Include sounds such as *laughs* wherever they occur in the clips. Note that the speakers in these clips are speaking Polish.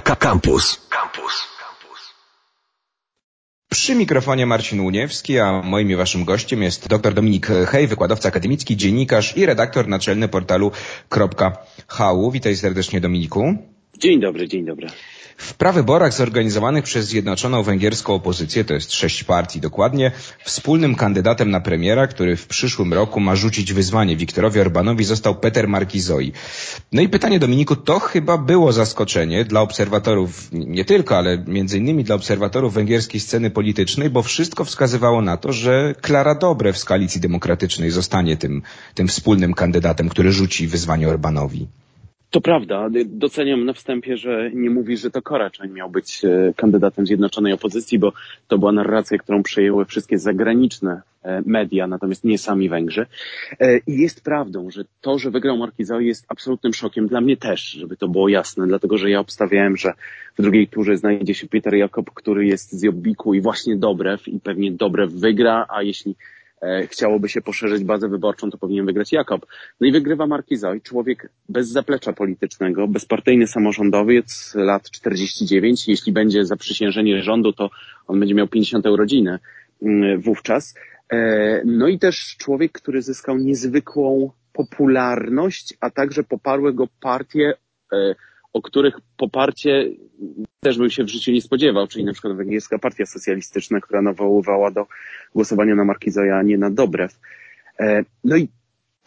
Campus. Campus. Przy mikrofonie Marcin Uniewski, a moim i waszym gościem jest dr Dominik Hej, wykładowca akademicki, dziennikarz i redaktor naczelny portalu .hu. Witaj serdecznie Dominiku. Dzień dobry, dzień dobry. W prawyborach zorganizowanych przez Zjednoczoną Węgierską Opozycję, to jest sześć partii dokładnie, wspólnym kandydatem na premiera, który w przyszłym roku ma rzucić wyzwanie Wiktorowi Orbanowi, został Peter Markizoi. No i pytanie Dominiku, to chyba było zaskoczenie dla obserwatorów, nie tylko, ale między innymi dla obserwatorów węgierskiej sceny politycznej, bo wszystko wskazywało na to, że Klara Dobre w Koalicji Demokratycznej zostanie tym, tym wspólnym kandydatem, który rzuci wyzwanie Orbanowi. To prawda. Doceniam na wstępie, że nie mówisz, że to Koraczań miał być e, kandydatem Zjednoczonej Opozycji, bo to była narracja, którą przejęły wszystkie zagraniczne e, media, natomiast nie sami Węgrzy. E, I jest prawdą, że to, że wygrał Markizoi jest absolutnym szokiem. Dla mnie też, żeby to było jasne, dlatego że ja obstawiałem, że w drugiej turze znajdzie się Peter Jakob, który jest z Jobbiku i właśnie Dobrew i pewnie Dobrew wygra, a jeśli chciałoby się poszerzyć bazę wyborczą, to powinien wygrać Jakob. No i wygrywa Markizoj, człowiek bez zaplecza politycznego, bezpartyjny samorządowiec, lat 49. Jeśli będzie zaprzysiężenie rządu, to on będzie miał 50 urodziny mm, wówczas. E, no i też człowiek, który zyskał niezwykłą popularność, a także poparły go partie e, o których poparcie też bym się w życiu nie spodziewał, czyli na przykład Węgierska Partia Socjalistyczna, która nawoływała do głosowania na Markizoja, a nie na Dobrew. E, no i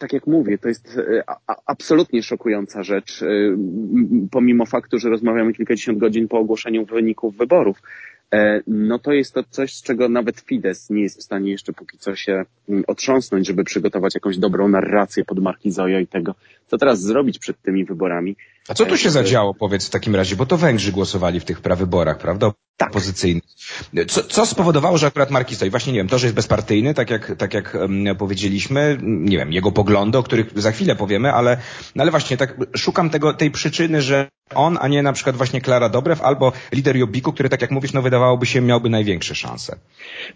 tak jak mówię, to jest e, absolutnie szokująca rzecz, e, pomimo faktu, że rozmawiamy kilkadziesiąt godzin po ogłoszeniu wyników wyborów. No to jest to coś, z czego nawet Fidesz nie jest w stanie jeszcze póki co się otrząsnąć, żeby przygotować jakąś dobrą narrację pod Markizoja i tego, co teraz zrobić przed tymi wyborami. A co tu się zadziało, powiedz w takim razie, bo to Węgrzy głosowali w tych prawyborach, prawda? Tak. Opozycyjnych. Co, co spowodowało, że akurat Marki stoi? Właśnie nie wiem, to, że jest bezpartyjny, tak jak, tak jak powiedzieliśmy, nie wiem, jego poglądy, o których za chwilę powiemy, ale, no ale właśnie tak szukam tego, tej przyczyny, że on, a nie na przykład właśnie Klara Dobrew albo lider Jobbiku, który tak jak mówisz, no wydawałoby się miałby największe szanse.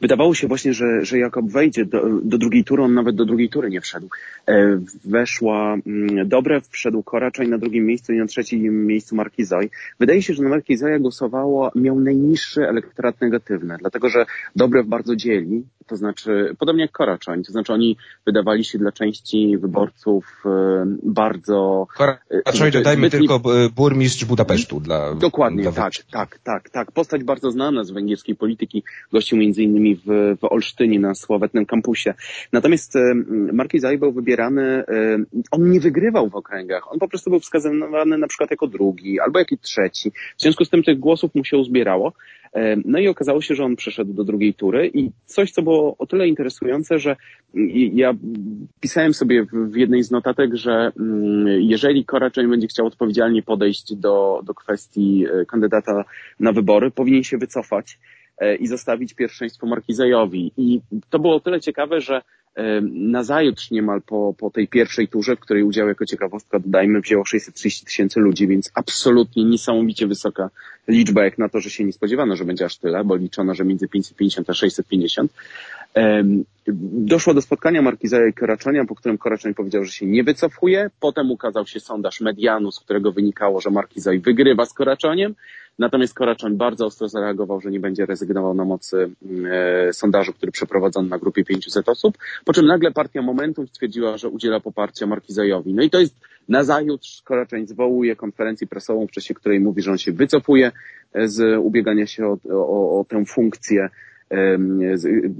Wydawało się właśnie, że, że Jakob wejdzie do, do drugiej tury, on nawet do drugiej tury nie wszedł. E, weszła mm, Dobrew, wszedł Koraczaj na drugim miejscu i na trzecim miejscu Markizoj. Wydaje się, że na Markizoja głosowało, miał najniższy elektorat negatywny, dlatego że Dobrew bardzo dzieli, to znaczy, podobnie jak Koraczoń, to znaczy oni wydawali się dla części wyborców e, bardzo... Koraczoń, dodajmy tylko burmistrz Budapesztu dla... Dokładnie, dla tak, tak, tak, tak. Postać bardzo znana z węgierskiej polityki, gościł między innymi w, w Olsztynie na sławetnym kampusie. Natomiast e, Markizaj był wybierany, e, on nie wygrywał w okręgach, on po prostu był wskazywany na przykład jako drugi albo jako trzeci. W związku z tym tych głosów mu się uzbierało. No i okazało się, że on przeszedł do drugiej tury i coś, co było o tyle interesujące, że ja pisałem sobie w jednej z notatek, że mm, jeżeli Koraczeń będzie chciał odpowiedzialnie podejść do, do kwestii e, kandydata na wybory, powinien się wycofać e, i zostawić pierwszeństwo Markizejowi. I to było o tyle ciekawe, że Nazajutrz niemal po, po tej pierwszej turze, w której udział jako ciekawostka, dodajmy, wzięło 630 tysięcy ludzi, więc absolutnie niesamowicie wysoka liczba, jak na to, że się nie spodziewano, że będzie aż tyle, bo liczono, że między 550 a 650. Doszło do spotkania Markiza i Koraczonia, po którym Koraczoń powiedział, że się nie wycofuje. Potem ukazał się sondaż Medianu, z którego wynikało, że Markizaj wygrywa z Koraczoniem. Natomiast Koraczoń bardzo ostro zareagował, że nie będzie rezygnował na mocy e, sondażu, który przeprowadzono na grupie 500 osób, po czym nagle partia Momentum stwierdziła, że udziela poparcia Markizajowi. No i to jest nazajutrz Koraczoń zwołuje konferencję prasową, w czasie której mówi, że on się wycofuje z ubiegania się o, o, o tę funkcję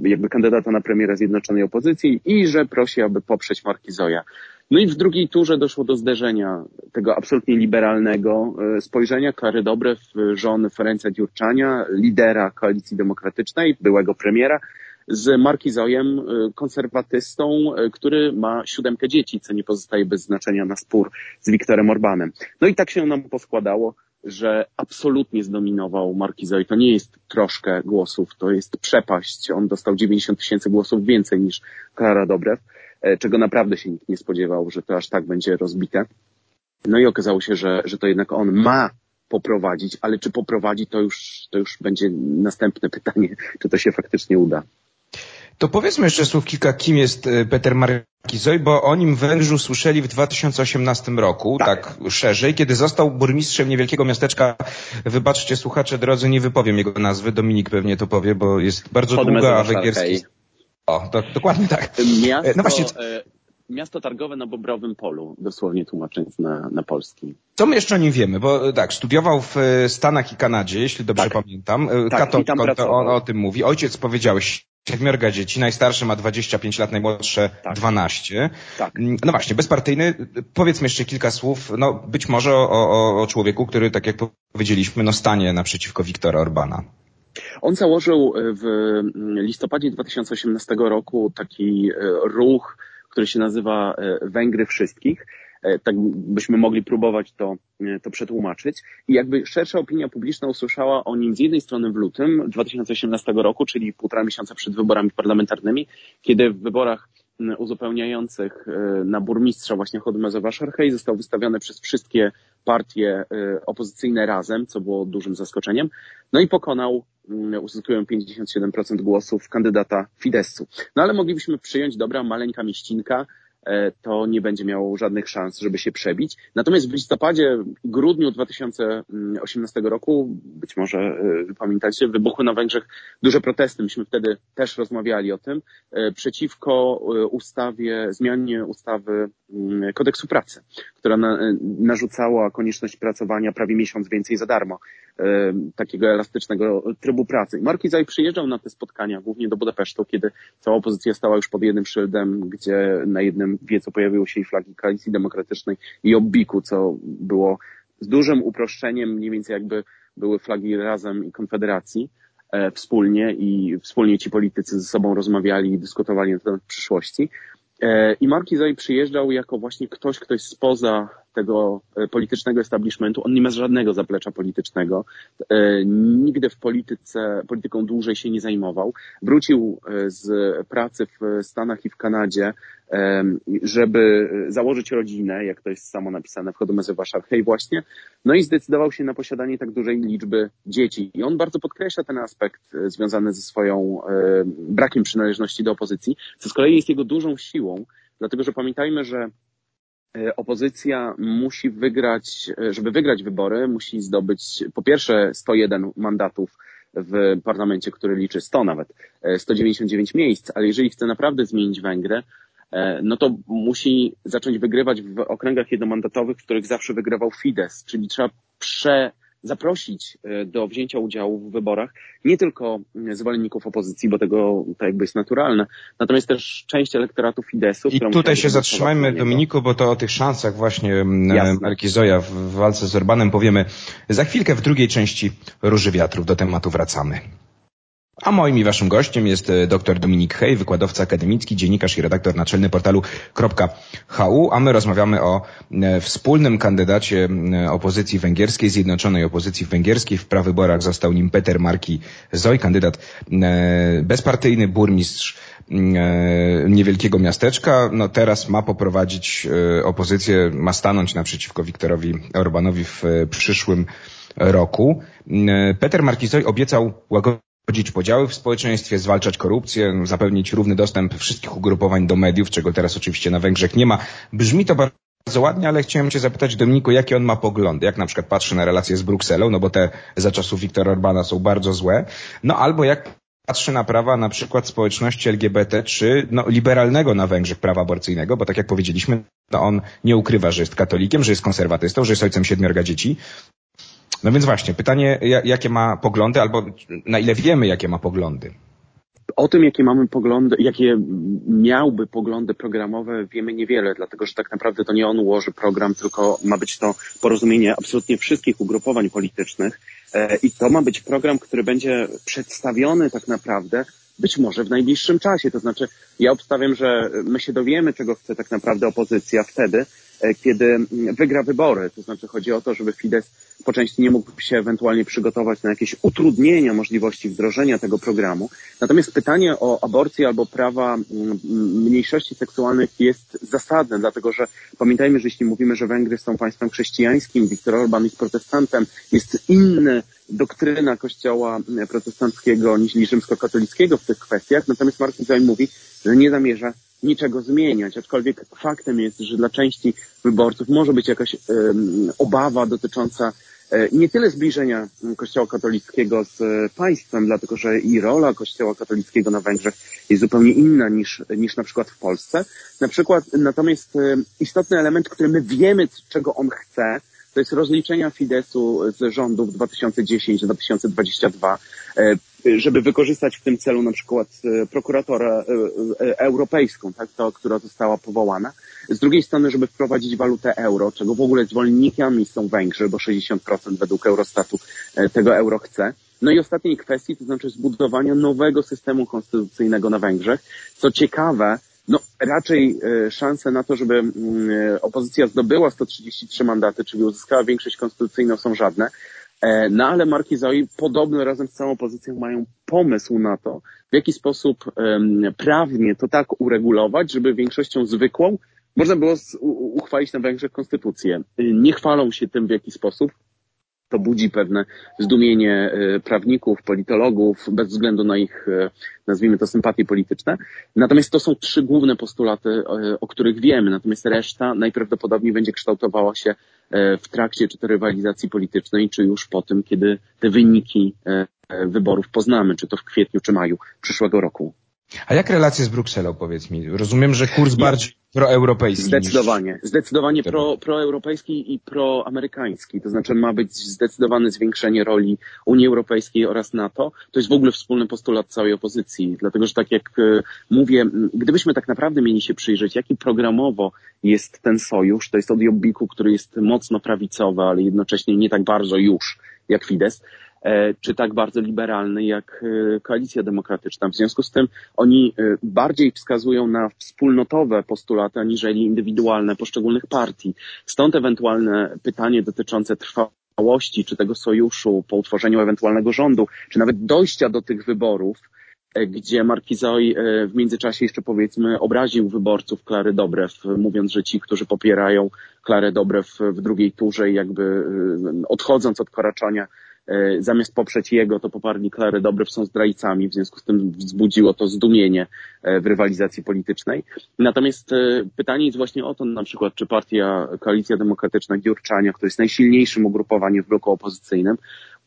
jakby kandydata na premiera Zjednoczonej Opozycji i że prosi, aby poprzeć Markizoja. No i w drugiej turze doszło do zderzenia tego absolutnie liberalnego e, spojrzenia Klary Dobrew, żony Ferenca Dziurczania, lidera Koalicji Demokratycznej, byłego premiera, z Markizojem, e, konserwatystą, e, który ma siódemkę dzieci, co nie pozostaje bez znaczenia na spór z Wiktorem Orbanem. No i tak się nam poskładało, że absolutnie zdominował Markizoj. To nie jest troszkę głosów, to jest przepaść. On dostał 90 tysięcy głosów więcej niż Klara Dobrew. E, czego naprawdę się nikt nie spodziewał, że to aż tak będzie rozbite. No i okazało się, że, że to jednak on ma poprowadzić, ale czy poprowadzi, to już, to już będzie następne *laughs* pytanie, czy to się faktycznie uda. To powiedzmy jeszcze słów kilka, kim jest e, Peter Markizoj, bo o nim Węgrzy słyszeli w 2018 roku, tak. tak. szerzej, kiedy został burmistrzem niewielkiego miasteczka. Wybaczcie słuchacze drodzy, nie wypowiem jego nazwy, Dominik pewnie to powie, bo jest bardzo długa, a węgierski... O, to, dokładnie tak. Miasto, no właśnie... E, miasto targowe na Bobrowym Polu, dosłownie tłumacząc na, na polski. Co my jeszcze o nim wiemy? Bo tak, studiował w Stanach i Kanadzie, jeśli dobrze tak. pamiętam. Tak, Katolik, on, on o tym mówi. Ojciec powiedziałeś, siedmiorga dzieci, najstarszy ma 25 lat, najmłodsze tak. 12. Tak. No właśnie, bezpartyjny. Powiedzmy jeszcze kilka słów, no być może o, o, o człowieku, który, tak jak powiedzieliśmy, no stanie naprzeciwko Wiktora Orbana. On założył w listopadzie 2018 roku taki e, ruch, który się nazywa e, Węgry Wszystkich. E, tak byśmy mogli próbować to, e, to przetłumaczyć. I jakby szersza opinia publiczna usłyszała o nim z jednej strony w lutym 2018 roku, czyli półtora miesiąca przed wyborami parlamentarnymi, kiedy w wyborach uzupełniających na burmistrza właśnie Chodymezowa Szarhej został wystawiony przez wszystkie partie opozycyjne razem, co było dużym zaskoczeniem. No i pokonał, uzyskują 57% głosów kandydata Fidesu. No ale moglibyśmy przyjąć, dobra, maleńka mieścinka, E, to nie będzie miało żadnych szans, żeby się przebić. Natomiast w listopadzie, grudniu 2018 roku, być może e, pamiętacie, wybuchły na Węgrzech duże protesty. Myśmy wtedy też rozmawiali o tym, e, przeciwko ustawie, zmianie ustawy mm, kodeksu pracy, która na, narzucała konieczność pracowania prawie miesiąc więcej za darmo, takiego elastycznego trybu pracy. Markizaj przyjeżdżał na te spotkania, głównie do Budapesztu, kiedy cała opozycja stała już pod jednym szyldem, gdzie na jednym wie, co pojawiły się i flagi Koalicji Demokratycznej i Obbiku, co było z dużym uproszczeniem, mniej więcej jakby były flagi Razem i Konfederacji e, wspólnie i wspólnie ci politycy ze sobą rozmawiali i dyskutowali na temat przyszłości. E, I Markizaj przyjeżdżał jako właśnie ktoś, ktoś spoza tego e, politycznego establishmentu. On nie ma żadnego zaplecza politycznego. E, nigdy w polityce, polityką dłużej się nie zajmował. Wrócił z pracy w Stanach i w Kanadzie, żeby założyć rodzinę, jak to jest samo napisane w Chodomeze Hej właśnie. No i zdecydował się na posiadanie tak dużej liczby dzieci. I on bardzo podkreśla ten aspekt związany ze swoją brakiem przynależności do opozycji, co z kolei jest jego dużą siłą, dlatego że pamiętajmy, że E, opozycja musi wygrać, e, żeby wygrać wybory, musi zdobyć po pierwsze 101 mandatów w parlamencie, który liczy 100 nawet, 199 e, miejsc, ale jeżeli chce naprawdę zmienić Węgry, no to musi zacząć wygrywać w okręgach jednomandatowych, w których zawsze wygrywał Fidesz, czyli trzeba prze zaprosić e, do wzięcia udziału w wyborach nie tylko zwolenników opozycji, bo tego to jakby jest naturalne, natomiast też część elektoratu Fidesu. I tutaj się zatrzymajmy, Dominiku, bo to o tych szansach właśnie Marki Zoja w walce z Orbanem powiemy za chwilkę w drugiej części Róży Wiatrów. Do tematu wracamy. A moim i waszym gościem jest e, dr Dominik Hej, wykładowca akademicki, dziennikarz i redaktor naczelny portalu .hu, a my rozmawiamy o e, wspólnym kandydacie e, opozycji węgierskiej, Zjednoczonej Opozycji Węgierskiej. W prawyborach został nim Peter Marki Zoj, kandydat bezpartyjny, burmistrz niewielkiego miasteczka. No teraz ma poprowadzić opozycję, ma stanąć naprzeciwko Wiktorowi Orbanowi w przyszłym roku. Peter Markizoj obiecał łagodnie Chodzić podziały w społeczeństwie, zwalczać korupcję, zapewnić równy dostęp wszystkich ugrupowań do mediów, czego teraz oczywiście na Węgrzech nie ma. Brzmi to bardzo ładnie, ale chciałem Cię zapytać, Dominiku, jakie on ma poglądy? Jak na przykład patrzy na relacje z Brukselą, no bo te za czasów Wiktora Orbana są bardzo złe. No albo jak patrzy na prawa na przykład społeczności LGBT, czy no, liberalnego na Węgrzech prawa aborcyjnego, bo tak jak powiedzieliśmy, no on nie ukrywa, że jest katolikiem, że jest konserwatystą, że jest ojcem siedmiorga dzieci. No więc właśnie, pytanie, jakie ma poglądy, albo na ile wiemy, jakie ma poglądy? O tym, jakie mamy poglądy, jakie miałby poglądy programowe, wiemy niewiele, dlatego że tak naprawdę to nie on ułoży program, tylko ma być to porozumienie absolutnie wszystkich ugrupowań politycznych. E, I to ma być program, który będzie przedstawiony tak naprawdę być może w najbliższym czasie. To znaczy, ja obstawiam, że my się dowiemy, czego chce tak naprawdę opozycja wtedy, kiedy wygra wybory. To znaczy, chodzi o to, żeby Fidesz po części nie mógł się ewentualnie przygotować na jakieś utrudnienia możliwości wdrożenia tego programu. Natomiast pytanie o aborcję albo prawa mniejszości seksualnych jest zasadne, dlatego że pamiętajmy, że jeśli mówimy, że Węgry są państwem chrześcijańskim, Viktor Orban jest protestantem, jest inny doktryna kościoła protestanckiego niż rzymskokatolickiego w tych kwestiach, natomiast Mark tutaj mówi, że nie zamierza niczego zmieniać, aczkolwiek faktem jest, że dla części wyborców może być jakaś obawa dotycząca E, nie tyle zbliżenia Kościoła katolickiego z e, państwem, dlatego że i rola Kościoła katolickiego na Węgrzech jest zupełnie inna niż, niż na przykład w Polsce. Na przykład natomiast e, istotny element, który my wiemy, czego on chce, to jest rozliczenia Fidesu z rządów 2010-2022, żeby wykorzystać w tym celu na przykład prokuratora europejską, tak, to, która została powołana. Z drugiej strony, żeby wprowadzić walutę euro, czego w ogóle zwolennikami są Węgrzy, bo 60% według Eurostatu e, tego euro chce. No i ostatniej kwestii, to znaczy zbudowania nowego systemu konstytucyjnego na Węgrzech. Co ciekawe, no raczej e, szanse na to, żeby mm, e, opozycja zdobyła 133 mandaty, czyli uzyskała większość konstytucyjną są żadne. No ale Markizoi podobno razem z całą opozycją mają pomysł na to, w jaki sposób prawnie to tak uregulować, żeby większością zwykłą można było uchwalić na Węgrzech konstytucję. Nie chwalą się tym w jaki sposób. To budzi pewne zdumienie e, prawników, politologów, bez względu na ich, e, nazwijmy to, sympatie polityczne. Natomiast to są trzy główne postulaty, e, o których wiemy. Natomiast reszta najprawdopodobniej będzie kształtowała się w trakcie czy to rywalizacji politycznej, czy już po tym, kiedy te wyniki wyborów poznamy, czy to w kwietniu, czy maju przyszłego roku. A jak relacje z Brukselą, powiedz mi? Rozumiem, że kurs bardziej proeuropejski. Zdecydowanie. Niż... Zdecydowanie pro, proeuropejski i proamerykański. To znaczy ma być zdecydowane zwiększenie roli Unii Europejskiej oraz NATO. To jest w ogóle wspólny postulat całej opozycji. Dlatego, że tak jak e, mówię, gdybyśmy tak naprawdę mieli się przyjrzeć, jaki programowo jest ten sojusz, to jest od Jobbiku, który jest mocno prawicowy, ale jednocześnie nie tak bardzo już jak Fidesz, czy tak bardzo liberalny jak e, Koalicja Demokratyczna. W związku z tym oni e, bardziej wskazują na wspólnotowe postulaty, aniżeli indywidualne poszczególnych partii. Stąd ewentualne pytanie dotyczące trwałości, czy tego sojuszu po utworzeniu ewentualnego rządu, czy nawet dojścia do tych wyborów, gdzie Markizoj w międzyczasie jeszcze powiedzmy obraził wyborców Klary Dobrew, mówiąc, że ci, którzy popierają Klarę Dobrew w drugiej turze jakby odchodząc od koraczania E, zamiast poprzeć jego, to poparli Klarę Dobrew są zdrajcami, w związku z tym wzbudziło to zdumienie e, w rywalizacji politycznej. Natomiast e, pytanie jest właśnie o to na przykład, czy partia Koalicja Demokratyczna Giurczania, który jest najsilniejszym ugrupowaniem w bloku opozycyjnym,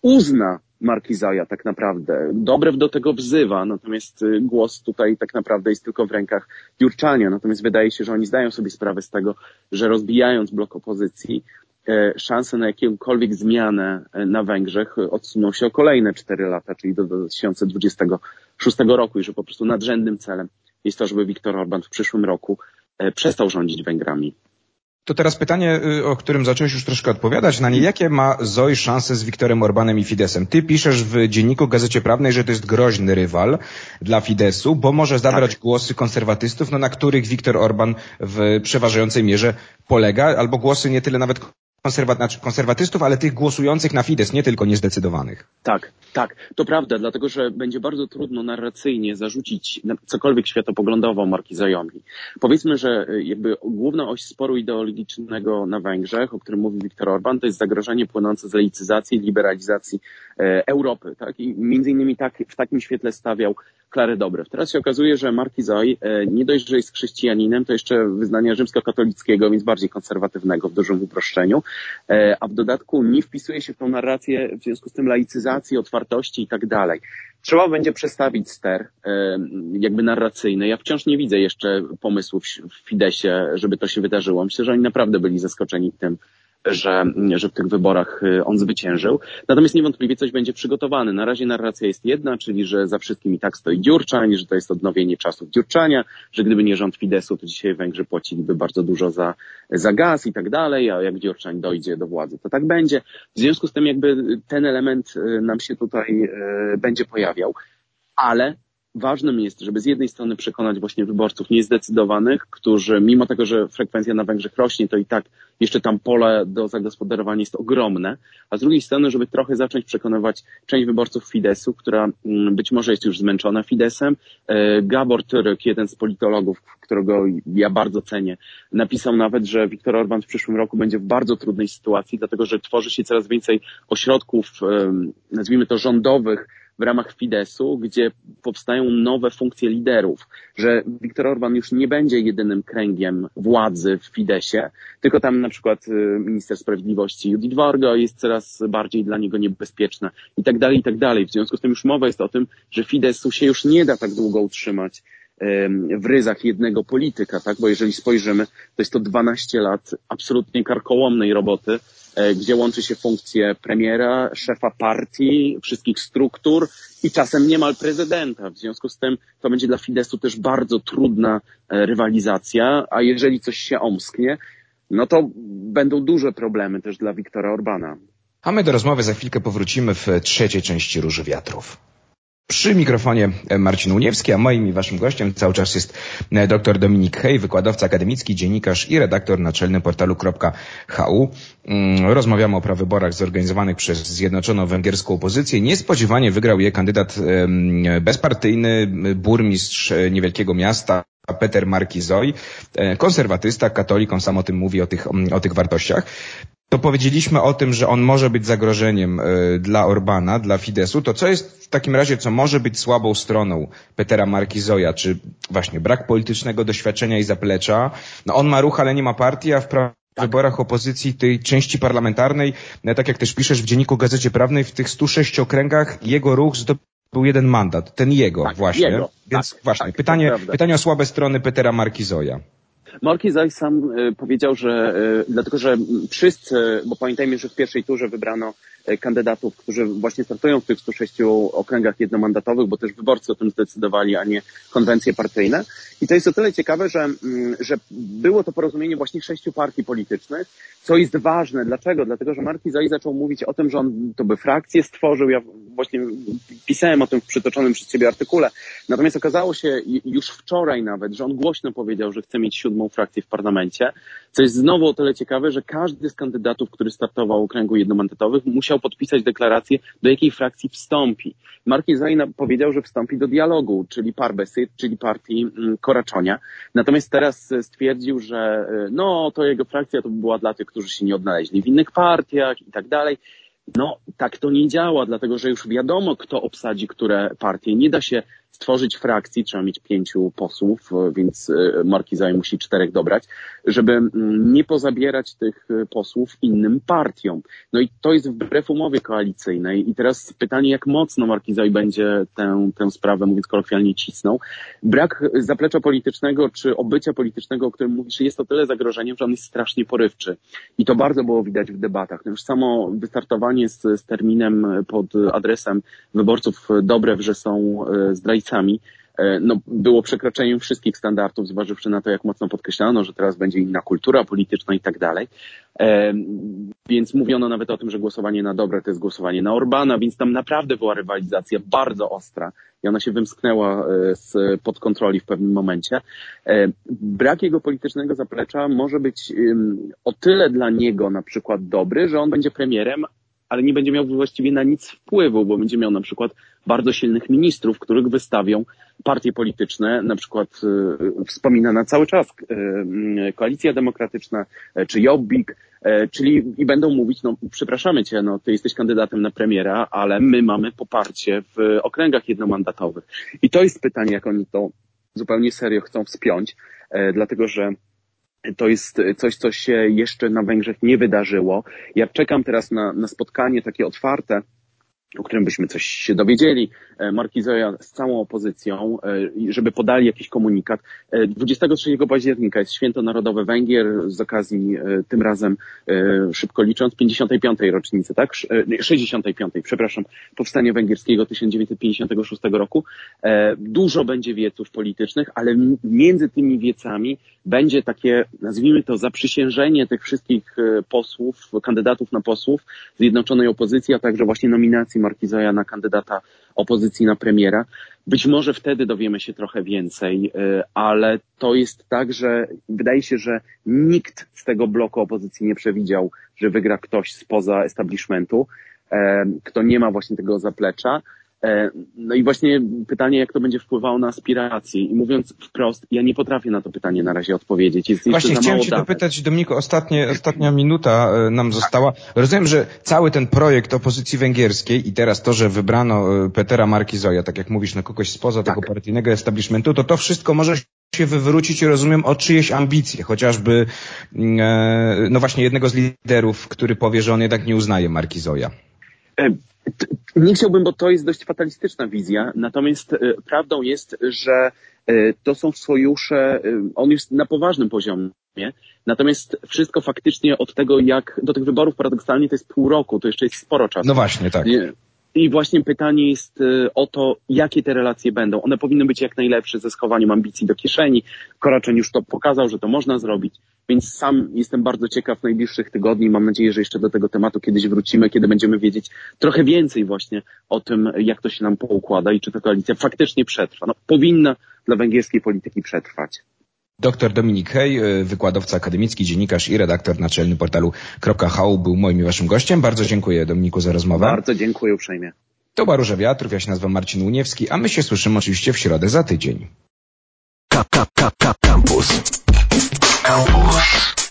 uzna Markizaja tak naprawdę. Dobrew do tego wzywa, natomiast głos tutaj tak naprawdę jest tylko w rękach Jurczania. Natomiast wydaje się, że oni zdają sobie sprawę z tego, że rozbijając blok opozycji, E, szanse na jakąkolwiek zmianę e, na Węgrzech odsuną się o kolejne 4 lata, czyli do 2026 roku i że po prostu nadrzędnym celem jest to, żeby Viktor Orban w przyszłym roku e, przestał rządzić Węgrami. To teraz pytanie, y, o którym zacząłeś już troszkę odpowiadać na nie. Jakie ma Zoi szanse z Wiktorem Orbanem i Fidesem? Ty piszesz w dzienniku Gazecie Prawnej, że to jest groźny rywal dla Fidesu, bo może zabrać tak. głosy konserwatystów, no, na których Viktor Orban w przeważającej mierze polega, albo głosy nie tyle nawet konserwa znaczy konserwatystów, ale tych głosujących na Fidesz, nie tylko niezdecydowanych. Tak, tak, to prawda, dlatego że będzie bardzo trudno narracyjnie zarzucić cokolwiek światopoglądowo Markizajowi. Powiedzmy, że y, jakby główna oś sporu ideologicznego na Węgrzech, o którym mówi Viktor Orban, to jest zagrożenie płynące z laicyzacji, liberalizacji e, Europy, tak? I między innymi tak, w takim świetle stawiał Klarę Dobrew. Teraz się okazuje, że Markizaj e, nie dość, że jest chrześcijaninem, to jeszcze wyznania rzymskokatolickiego, więc bardziej konserwatywnego w dużym uproszczeniu, e, a w dodatku nie wpisuje się w tą narrację w związku z tym laicyzacji, otwartości i tak dalej. Trzeba będzie przestawić ster e, jakby narracyjny. Ja wciąż nie widzę jeszcze pomysłów w Fidesie, żeby to się wydarzyło. Myślę, że oni naprawdę byli zaskoczeni tym, że, że w tych wyborach y, on zwyciężył. Natomiast niewątpliwie coś będzie przygotowane. Na razie narracja jest jedna, czyli że za wszystkim i tak stoi Dziurczań, że to jest odnowienie czasów Dziurczania, że gdyby nie rząd Fidesu, to dzisiaj Węgrzy płaciliby bardzo dużo za, za gaz i tak dalej, a jak Dziurczań dojdzie do władzy, to tak będzie. W związku z tym jakby ten element y, nam się tutaj y, będzie pojawiał. Ale ważnym jest, żeby z jednej strony przekonać właśnie wyborców niezdecydowanych, którzy mimo tego, że frekwencja na Węgrzech rośnie, to i tak jeszcze tam pole do zagospodarowania jest ogromne, a z drugiej strony, żeby trochę zacząć przekonywać część wyborców Fidesu, która mm, być może jest już zmęczona Fidesem. E, Gabor Tyrek, jeden z politologów, którego ja bardzo cenię, napisał nawet, że Viktor Orban w przyszłym roku będzie w bardzo trudnej sytuacji, dlatego że tworzy się coraz więcej ośrodków, nazwijmy to rządowych, w ramach Fidesu, gdzie powstają nowe funkcje liderów, że Viktor Orban już nie będzie jedynym kręgiem władzy w Fidesie, tylko tam na przykład y, minister sprawiedliwości Judith Wargo jest coraz bardziej dla niego niebezpieczna i tak dalej, i tak dalej. W związku z tym już mowa jest o tym, że Fidesu się już nie da tak długo utrzymać w ryzach jednego polityka, tak? Bo jeżeli spojrzymy, to jest to 12 lat absolutnie karkołomnej roboty, e, gdzie łączy się funkcje premiera, szefa partii, wszystkich struktur i czasem niemal prezydenta. W związku z tym to będzie dla Fidesu też bardzo trudna e, rywalizacja, a jeżeli coś się omsknie, no to będą duże problemy też dla Viktora Orbana. A my do rozmowy za chwilkę powrócimy w trzeciej części Róży Wiatrów. Przy mikrofonie Marcin Uniewski, a moim i waszym gościem cały czas jest e, dr Dominik Hej, wykładowca akademicki, dziennikarz i redaktor naczelny portalu.hu. Mm, rozmawiamy o prawyborach zorganizowanych przez Zjednoczoną Węgierską Opozycję. Niespodziewanie wygrał je kandydat bezpartyjny, burmistrz e, niewielkiego miasta, Peter Markizoj, e, konserwatysta, katolik, on sam o tym mówi, o tych, o tych wartościach to powiedzieliśmy o tym, że on może być zagrożeniem y, dla Orbana, dla Fidesu, to co jest w takim razie, co może być słabą stroną Petera Markizoja, czy właśnie brak politycznego doświadczenia i zaplecza? No on ma ruch, ale nie ma partii, a w tak. wyborach opozycji tej części parlamentarnej, no, tak jak też piszesz w dzienniku Gazecie Prawnej, w tych 106 okręgach jego ruch zdobył jeden mandat, ten jego tak, właśnie. Jego. Więc tak, właśnie, tak, pytanie, pytanie o słabe strony Petera Markizoja. Morki zaś sam e, powiedział, że e, dlatego, że wszyscy, bo pamiętajmy, że w pierwszej turze wybrano kandydatów, którzy właśnie startują w tych 106 okręgach jednomandatowych, bo też wyborcy o tym zdecydowali, a nie konwencje partyjne. I to jest o tyle ciekawe, że, mm, że było to porozumienie właśnie sześciu partii politycznych, co jest ważne. Dlaczego? Dlatego, że Marki Zai zaczął mówić o tym, że on to by frakcję stworzył. Ja właśnie pisałem o tym w przytoczonym przez ciebie artykule. Natomiast okazało się już wczoraj nawet, że on głośno powiedział, że chce mieć siódmą frakcję w parlamencie, co jest znowu o tyle ciekawe, że każdy z kandydatów, który startował w okręgu jednomandatowych, musiał podpisać deklarację, do jakiej frakcji wstąpi. Marki Zai powiedział, że wstąpi do dialogu, czyli Parbesyt, czyli partii mm, Koraczonia. Natomiast teraz stwierdził, że no, to jego frakcja to by była dla tych, którzy się nie odnaleźli w innych partiach i tak dalej. No, tak to nie działa, dlatego że już wiadomo, kto obsadzi które partie. Nie da się stworzyć frakcji, trzeba mieć pięciu posłów, więc e, Markizaj musi czterech dobrać, żeby mm, nie pozabierać tych e, posłów innym partiom. No i to jest wbrew umowie koalicyjnej. I teraz pytanie, jak mocno Markizaj będzie tę, tę sprawę, mówiąc kolokwialnie, cisnął. Brak zaplecza politycznego, czy obycia politycznego, o którym mówisz, jest to tyle zagrożeniem, że on jest strasznie porywczy. I to bardzo było widać w debatach. No już samo wystartowanie z, z terminem pod adresem wyborców Dobrew, że są e, zdrajcami E, no, było przekroczeniem wszystkich standardów, zważywszy na to, jak mocno podkreślano, że teraz będzie inna kultura polityczna i tak dalej. E, więc mówiono nawet o tym, że głosowanie na dobre to jest głosowanie na Orbana, więc tam naprawdę była rywalizacja bardzo ostra i ona się wymsknęła e, z pod kontroli w pewnym momencie. Brak jego politycznego zaplecza może być o tyle dla niego na przykład dobry, że on będzie premierem, ale nie będzie miał właściwie na nic wpływu, bo będzie miał na przykład bardzo silnych ministrów, których wystawią partie polityczne, na przykład y, wspominana cały czas y, Koalicja Demokratyczna y, czy Jobbik, czyli i będą mówić, no przepraszamy cię, no ty jesteś kandydatem na premiera, ale my mamy poparcie w okręgach jednomandatowych. I to jest pytanie, jak oni to zupełnie serio chcą wspiąć, dlatego że to jest coś, co się jeszcze na Węgrzech nie wydarzyło. Ja czekam teraz na, na spotkanie takie otwarte o którym byśmy coś się dowiedzieli, e, Markizoja z całą opozycją, e, żeby podali jakiś komunikat. 23 e, października jest Święto Narodowe Węgier z okazji tym razem, szybko licząc, 55. rocznicy, tak? 65. przepraszam, powstania węgierskiego 1956 roku. Dużo będzie wieców politycznych, ale między tymi wiecami będzie takie, nazwijmy to, zaprzysiężenie tych wszystkich posłów, kandydatów na posłów Zjednoczonej Opozycji, a także właśnie nominacji Markizoja na kandydata opozycji na premiera. Być może wtedy dowiemy się trochę więcej, ale to jest tak, że wydaje się, że nikt z tego bloku opozycji nie przewidział, że wygra ktoś spoza establishmentu, kto nie ma właśnie tego zaplecza. E, no i właśnie pytanie, jak to będzie wpływało na aspiracje. I mówiąc wprost, ja nie potrafię na to pytanie na razie odpowiedzieć. Jest właśnie chciałem Cię dopytać, Dominiku, ostatnie, ostatnia minuta e, nam została. Rozumiem, że cały ten projekt opozycji węgierskiej i teraz to, że wybrano e, Petera Markizoja, tak jak mówisz, na kogoś spoza tak. tego partyjnego establishmentu, to to wszystko może się wywrócić, rozumiem, o czyjeś ambicje, chociażby mm, no właśnie jednego z liderów, który powie, że on jednak nie uznaje Markizoja. Nie chciałbym, bo to jest dość fatalistyczna wizja, natomiast e, prawdą jest, że e, to są sojusze, e, on jest na poważnym poziomie, natomiast wszystko faktycznie od tego, jak do tych wyborów paradoksalnie to jest pół roku, to jeszcze jest sporo czasu. No właśnie, tak. I właśnie pytanie jest o to, jakie te relacje będą. One powinny być jak najlepsze ze schowaniem ambicji do kieszeni. Koraczeń już to pokazał, że to można zrobić. Więc sam jestem bardzo ciekaw najbliższych tygodni. Mam nadzieję, że jeszcze do tego tematu kiedyś wrócimy, kiedy będziemy wiedzieć trochę więcej właśnie o tym, jak to się nam poukłada i czy ta koalicja faktycznie przetrwa. No, powinna dla węgierskiej polityki przetrwać. Dr Dominik Hej, wykładowca akademicki, dziennikarz i redaktor naczelny portalu .hu był moim i waszym gościem. Bardzo dziękuję Dominiku za rozmowę. Bardzo dziękuję uprzejmie. To Baruże Wiatrów, ja się nazywam Marcin Uniewski, a my się słyszymy oczywiście w środę za tydzień. Campus. Campus.